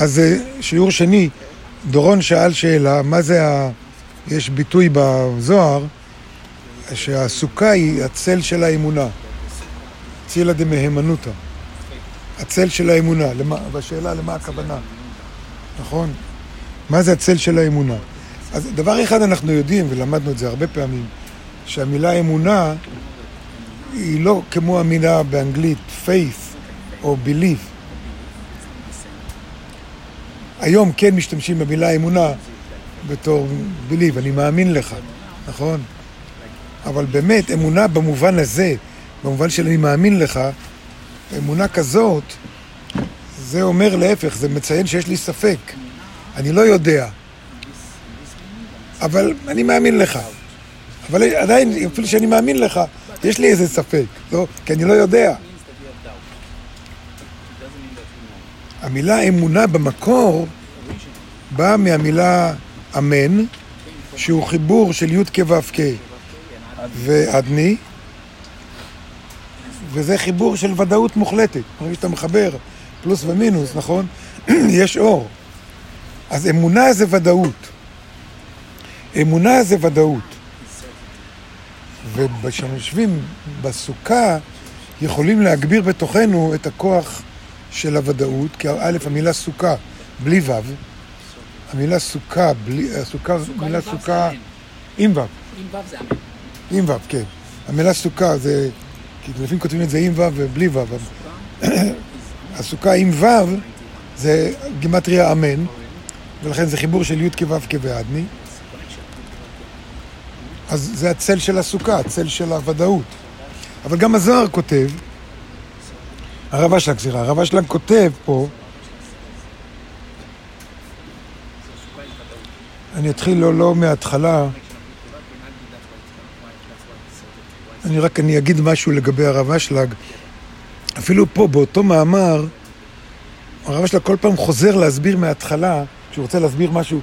אז אה, שיעור שני, דורון שאל שאלה, מה זה ה... יש ביטוי בזוהר, שהסוכה היא הצל של האמונה. צילא דמהימנותא. הצל של האמונה. למה, והשאלה למה הכוונה, נכון? מה זה הצל של האמונה? אז דבר אחד אנחנו יודעים, ולמדנו את זה הרבה פעמים, שהמילה אמונה היא לא כמו המילה באנגלית faith או belief. היום כן משתמשים במילה אמונה בתור believe, אני מאמין לך, נכון? אבל באמת, אמונה במובן הזה, במובן של אני מאמין לך, אמונה כזאת, זה אומר להפך, זה מציין שיש לי ספק. אני לא יודע, אבל אני מאמין לך. אבל עדיין, אפילו שאני מאמין לך, יש לי איזה ספק, לא? כי אני לא יודע. המילה אמונה במקור באה מהמילה אמן, שהוא חיבור של י' כו' כ' ואדני, וזה חיבור של ודאות מוחלטת. ברגע שאתה מחבר פלוס ומינוס, נכון? יש אור. אז אמונה זה ודאות. אמונה זה ודאות. וכשאנחנו יושבים בסוכה, יכולים להגביר בתוכנו את הכוח של הוודאות, כי א', המילה סוכה, בלי ו', המילה סוכה, בלי, הסוכה, המילה סוכה, עם ו'. עם ו' זה אמן. עם ו', כן. המילה סוכה זה, כי לפעמים כותבים את זה עם ו' ובלי ו'. הסוכה עם ו' זה גימטריה אמן, ולכן זה חיבור של י' כו' כוועדני. אז זה הצל של הסוכה, הצל של הוודאות. אבל גם הזוהר כותב, הרב אשלג, סליחה, הרב אשלג כותב פה, אני אתחיל לא, לא מההתחלה, אני רק אני אגיד משהו לגבי הרב אשלג. אפילו פה, באותו מאמר, הרב אשלג כל פעם חוזר להסביר מההתחלה, כשהוא רוצה להסביר משהו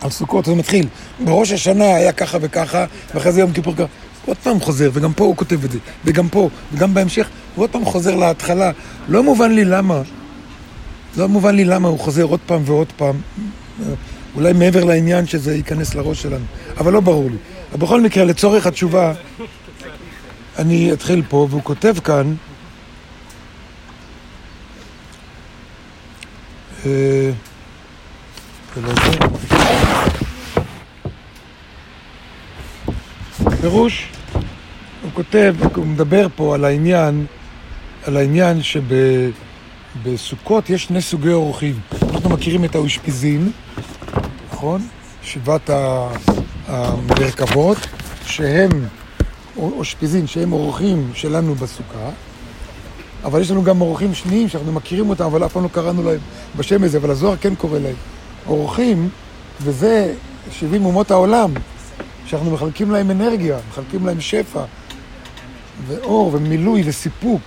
על סוכות, הוא מתחיל, בראש השנה היה ככה וככה, ואחרי זה יום כיפור ככה. עוד פעם חוזר, וגם פה הוא כותב את זה, וגם פה, וגם בהמשך, עוד פעם חוזר להתחלה. לא מובן לי למה, לא מובן לי למה הוא חוזר עוד פעם ועוד פעם. אולי מעבר לעניין שזה ייכנס לראש שלנו, אבל לא ברור לי. אבל בכל מקרה, לצורך התשובה, אני אתחיל פה, והוא כותב כאן, אה, לא. פירוש, הוא כותב, הוא מדבר פה על העניין, על העניין שבסוכות יש שני סוגי אורחים. אנחנו מכירים את האושפיזין, נכון? שבעת המרכבות, שהם אושפיזין, שהם אורחים שלנו בסוכה, אבל יש לנו גם אורחים שניים שאנחנו מכירים אותם, אבל אף פעם לא קראנו להם בשם הזה, אבל הזוהר כן קורא להם. אורחים, וזה 70 אומות העולם, שאנחנו מחלקים להם אנרגיה, מחלקים להם שפע, ואור, ומילוי, וסיפוק,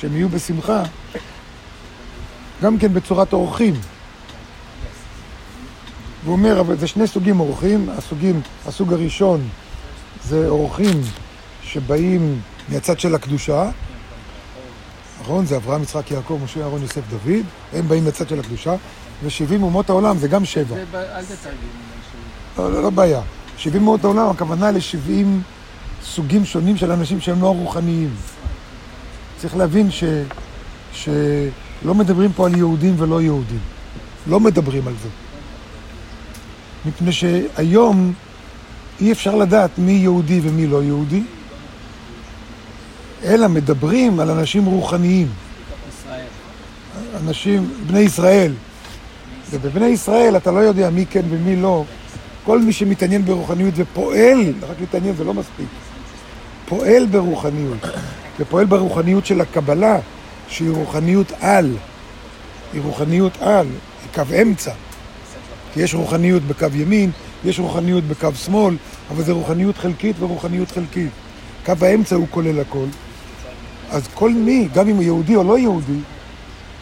שהם יהיו בשמחה, גם כן בצורת אורחים. והוא אומר, אבל זה שני סוגים אורחים, הסוגים, הסוג הראשון זה אורחים שבאים מהצד של הקדושה, נכון? זה אברהם, יצחק, יעקב, משה, אהרון, יוסף, דוד, הם באים מהצד של הקדושה, ו-70 אומות העולם זה גם שבע. זה ב- אל תתרגם. לא, לא, לא בעיה. 70 אומות העולם, הכוונה ל-70 סוגים שונים של אנשים שהם לא רוחניים. צריך להבין ש... שלא מדברים פה על יהודים ולא יהודים. לא מדברים על זה. מפני שהיום אי אפשר לדעת מי יהודי ומי לא יהודי, אלא מדברים על אנשים רוחניים. אנשים, בני ישראל. ובבני ישראל אתה לא יודע מי כן ומי לא. כל מי שמתעניין ברוחניות ופועל, רק להתעניין זה לא מספיק, פועל ברוחניות, ופועל ברוחניות של הקבלה, שהיא רוחניות על, היא רוחניות על, היא קו אמצע. כי יש רוחניות בקו ימין, יש רוחניות בקו שמאל, אבל זה רוחניות חלקית ורוחניות חלקית. קו האמצע הוא כולל הכל. אז כל מי, גם אם הוא יהודי או לא יהודי,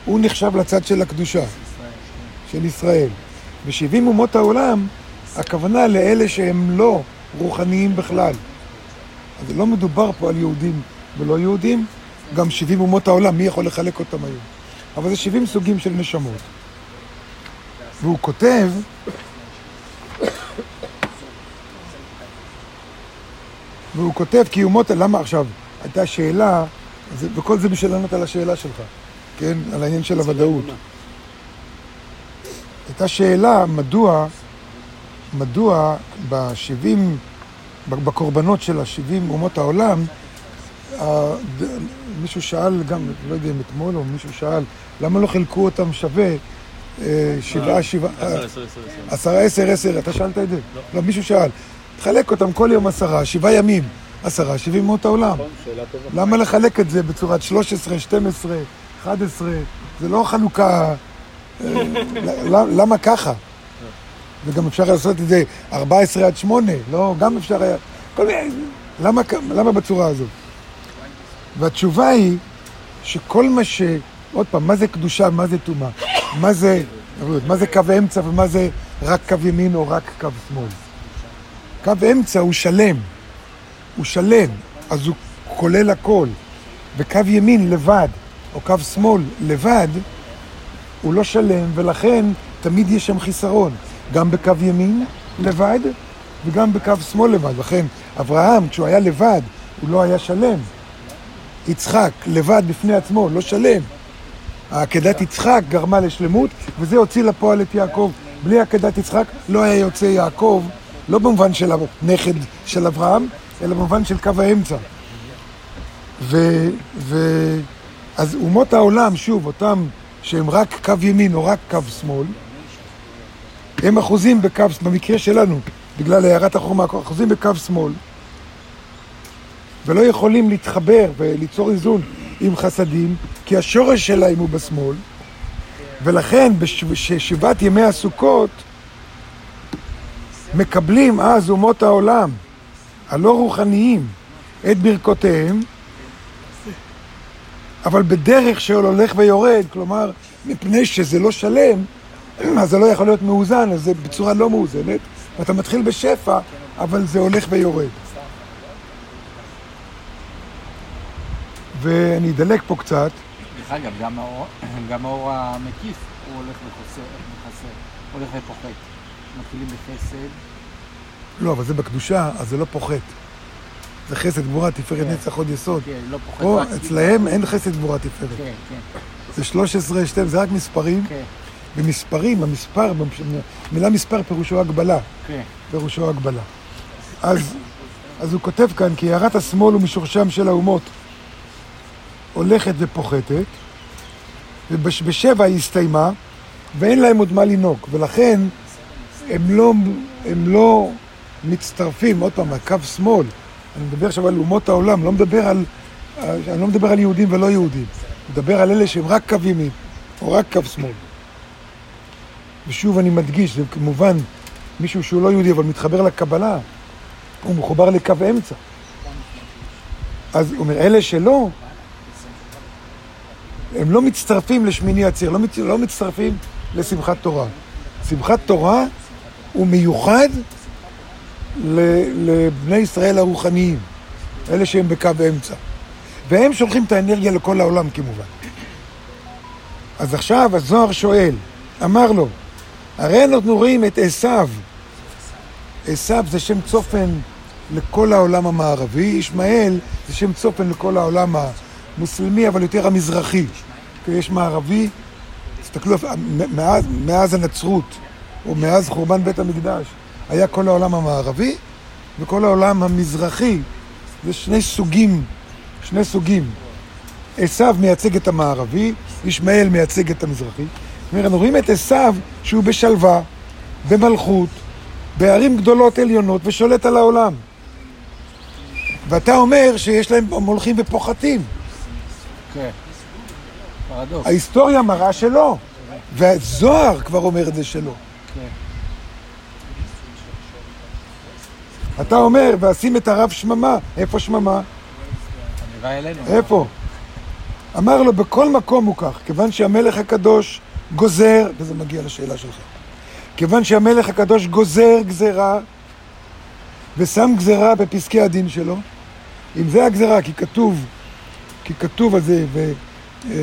הוא נחשב לצד של הקדושה, של ישראל. ו-70 אומות העולם, הכוונה לאלה שהם לא רוחניים בכלל. אז לא מדובר פה על יהודים ולא יהודים, גם 70 אומות העולם, מי יכול לחלק אותם היום? אבל זה 70 סוגים של נשמות. והוא כותב, והוא כותב כי אומות, למה עכשיו, הייתה שאלה, וכל זה בשביל לענות על השאלה שלך, כן? על העניין של הוודאות. הייתה שאלה, מדוע, מדוע ב-70, בקורבנות של ה-70 אומות העולם, מישהו שאל גם, לא יודע אם אתמול או מישהו שאל, למה לא חילקו אותם שווה אה, שבעה, שבעה, עשרה, עשר, עשר, אתה שאלת את זה? לא. לא, מישהו שאל. תחלק אותם כל יום עשרה, שבעה ימים, עשרה, שבעים מאות העולם. נכון, למה לחלק את זה בצורת 13, 12, 11? זה לא חלוקה... אה, למה ככה? וגם אפשר לעשות את זה 14 עד 8, לא? גם אפשר היה... למה בצורה הזאת? והתשובה היא שכל מה ש... עוד פעם, מה זה קדושה, מה זה טומאה? מה זה, מה זה קו אמצע ומה זה רק קו ימין או רק קו שמאל? קו אמצע הוא שלם, הוא שלם, אז הוא כולל הכל. וקו ימין לבד, או קו שמאל לבד, הוא לא שלם, ולכן תמיד יש שם חיסרון. גם בקו ימין לבד, וגם בקו שמאל לבד. לכן, אברהם, כשהוא היה לבד, הוא לא היה שלם. יצחק, לבד בפני עצמו, לא שלם. העקדת יצחק גרמה לשלמות, וזה הוציא לפועל את יעקב. בלי עקדת יצחק לא היה יוצא יעקב, לא במובן של הנכד של אברהם, אלא במובן של קו האמצע. ו... ו... אז אומות העולם, שוב, אותם שהם רק קו ימין או רק קו שמאל, הם אחוזים בקו, במקרה שלנו, בגלל הערת החוכמה, אחוזים בקו שמאל, ולא יכולים להתחבר וליצור איזון עם חסדים, כי השורש שלהם הוא בשמאל, ולכן בשבעת ימי הסוכות מקבלים אז אומות העולם הלא רוחניים את ברכותיהם, אבל בדרך של הולך ויורד, כלומר, מפני שזה לא שלם, אז זה לא יכול להיות מאוזן, אז זה בצורה לא מאוזנת, ואתה מתחיל בשפע, אבל זה הולך ויורד. ואני אדלק פה קצת. דרך אגב, גם האור, גם האור המקיף הוא הולך וחסר, הולך ופוחת. מתחילים בחסד. לא, אבל זה בקדושה, אז זה לא פוחת. זה חסד, גבורה, תפארת, כן. נצח, עוד יסוד. כן, לא פוחת. פה, אצלהם אין חסד, גבורה, תפארת. כן, כן. זה 13, 12, זה רק מספרים. כן. ומספרים, המספר, מילה מספר פירושו הגבלה. כן. פירושו הגבלה. אז, אז הוא כותב כאן, כי הערת השמאל הוא משורשם של האומות. הולכת ופוחתת, ובשבע היא הסתיימה, ואין להם עוד מה לנהוג, ולכן הם לא, הם לא מצטרפים, עוד פעם, הקו שמאל, אני מדבר עכשיו על אומות העולם, לא מדבר על, אני לא מדבר על יהודים ולא יהודים, אני מדבר על אלה שהם רק קו ימין, או רק קו שמאל. ושוב אני מדגיש, זה כמובן מישהו שהוא לא יהודי אבל מתחבר לקבלה, הוא מחובר לקו אמצע. אז הוא אומר, אלה שלא, הם לא מצטרפים לשמיני הציר, לא, מצ... לא מצטרפים לשמחת תורה. שמחת תורה הוא מיוחד לבני ישראל הרוחניים, אלה שהם בקו אמצע. והם שולחים את האנרגיה לכל העולם כמובן. אז עכשיו הזוהר שואל, אמר לו, הרי אנחנו רואים את עשיו. עשיו זה שם צופן לכל העולם המערבי, ישמעאל זה שם צופן לכל העולם המוסלמי, אבל יותר המזרחי. יש מערבי, תסתכלו, מאז, מאז הנצרות, או מאז חורבן בית המקדש, היה כל העולם המערבי וכל העולם המזרחי. זה שני סוגים, שני סוגים. עשיו מייצג את המערבי, ישמעאל מייצג את המזרחי. זאת אומרת, אנחנו רואים את עשיו שהוא בשלווה, במלכות, בערים גדולות עליונות ושולט על העולם. ואתה אומר שיש להם, הם הולכים ופוחתים. כן, פרדוקס. ההיסטוריה מראה שלא, והזוהר כבר אומר את זה שלא. כן. אתה אומר, ואשים את הרב שממה, איפה שממה? איפה? אמר לו, בכל מקום הוא כך, כיוון שהמלך הקדוש גוזר, וזה מגיע לשאלה שלך, כיוון שהמלך הקדוש גוזר גזרה ושם גזרה בפסקי הדין שלו, אם זה הגזרה, כי כתוב, כי כתוב על זה, ו, אה,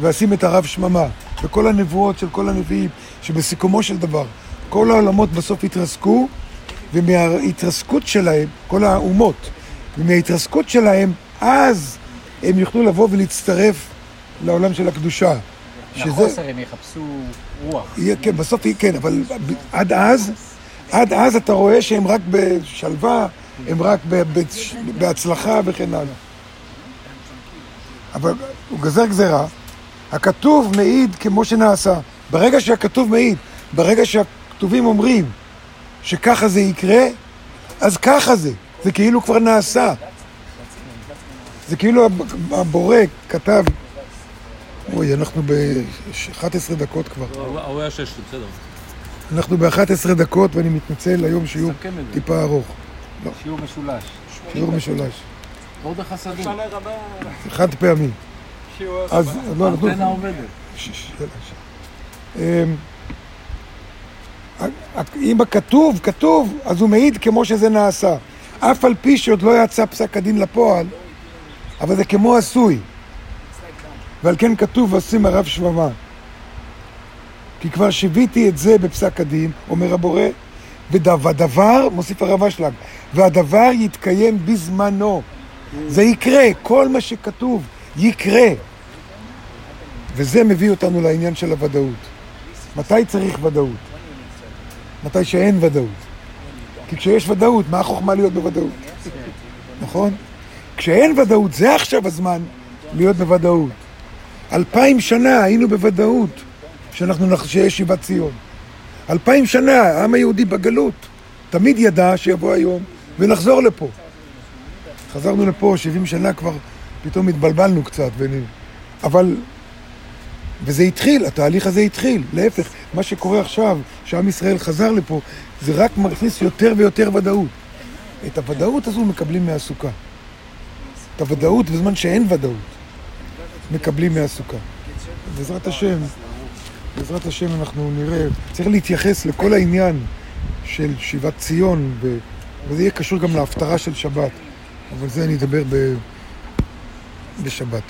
ואשים את הרב שממה, וכל הנבואות של כל הנביאים, שבסיכומו של דבר כל העולמות בסוף יתרסקו, ומההתרסקות שלהם, כל האומות, ומההתרסקות שלהם, אז הם יוכלו לבוא ולהצטרף לעולם של הקדושה. מהחוסר הם יחפשו רוח. יהיה, כן, בסוף יהיה, כן, אבל עד אז, עד אז אתה רואה שהם רק בשלווה, הם רק בהצלחה וכן הלאה. אבל הוא גזר גזירה, הכתוב מעיד כמו שנעשה. ברגע שהכתוב מעיד, ברגע שהכתובים אומרים שככה זה יקרה, אז ככה זה. זה כאילו כבר נעשה. זה כאילו הב- הבורא כתב, אוי, אנחנו ב-11 דקות כבר. הוא היה בסדר. אנחנו ב-11 דקות, ואני מתנצל היום שיעור. טיפה ארוך. שיעור משולש. שיעור משולש. עוד החסדים. חד פעמי. אז לא, נתנו... אנטנה עובדת. ש- שאלה, שאלה. אמ, אם הכתוב, כתוב, אז הוא מעיד כמו שזה נעשה. אף על פי שעוד לא יצא פסק הדין לפועל, אבל זה כמו עשוי. ועל כן כתוב ועושים הרב שממה. כי כבר שיוויתי את זה בפסק הדין, אומר הבורא, והדבר, מוסיף הרב אשלג, והדבר יתקיים בזמנו. זה יקרה, כל מה שכתוב יקרה. וזה מביא אותנו לעניין של הוודאות. מתי צריך ודאות? מתי שאין ודאות. כי כשיש ודאות, מה החוכמה להיות בוודאות? נכון? כשאין ודאות, זה עכשיו הזמן להיות בוודאות. אלפיים שנה היינו בוודאות שאנחנו, נח- שיש שיבת ציון. אלפיים שנה, העם היהודי בגלות, תמיד ידע שיבוא היום ונחזור לפה. חזרנו לפה 70 שנה כבר, פתאום התבלבלנו קצת, ונ- אבל וזה התחיל, התהליך הזה התחיל. להפך, מה שקורה עכשיו, שעם ישראל חזר לפה, זה רק מכניס יותר ויותר ודאות. את הוודאות הזו מקבלים מהסוכה. את הוודאות בזמן שאין ודאות, מקבלים מהסוכה. בעזרת השם, בעזרת השם אנחנו נראה, צריך להתייחס לכל העניין של שיבת ציון, ו... וזה יהיה קשור גם להפטרה של שבת, אבל זה אני אדבר ב... בשבת.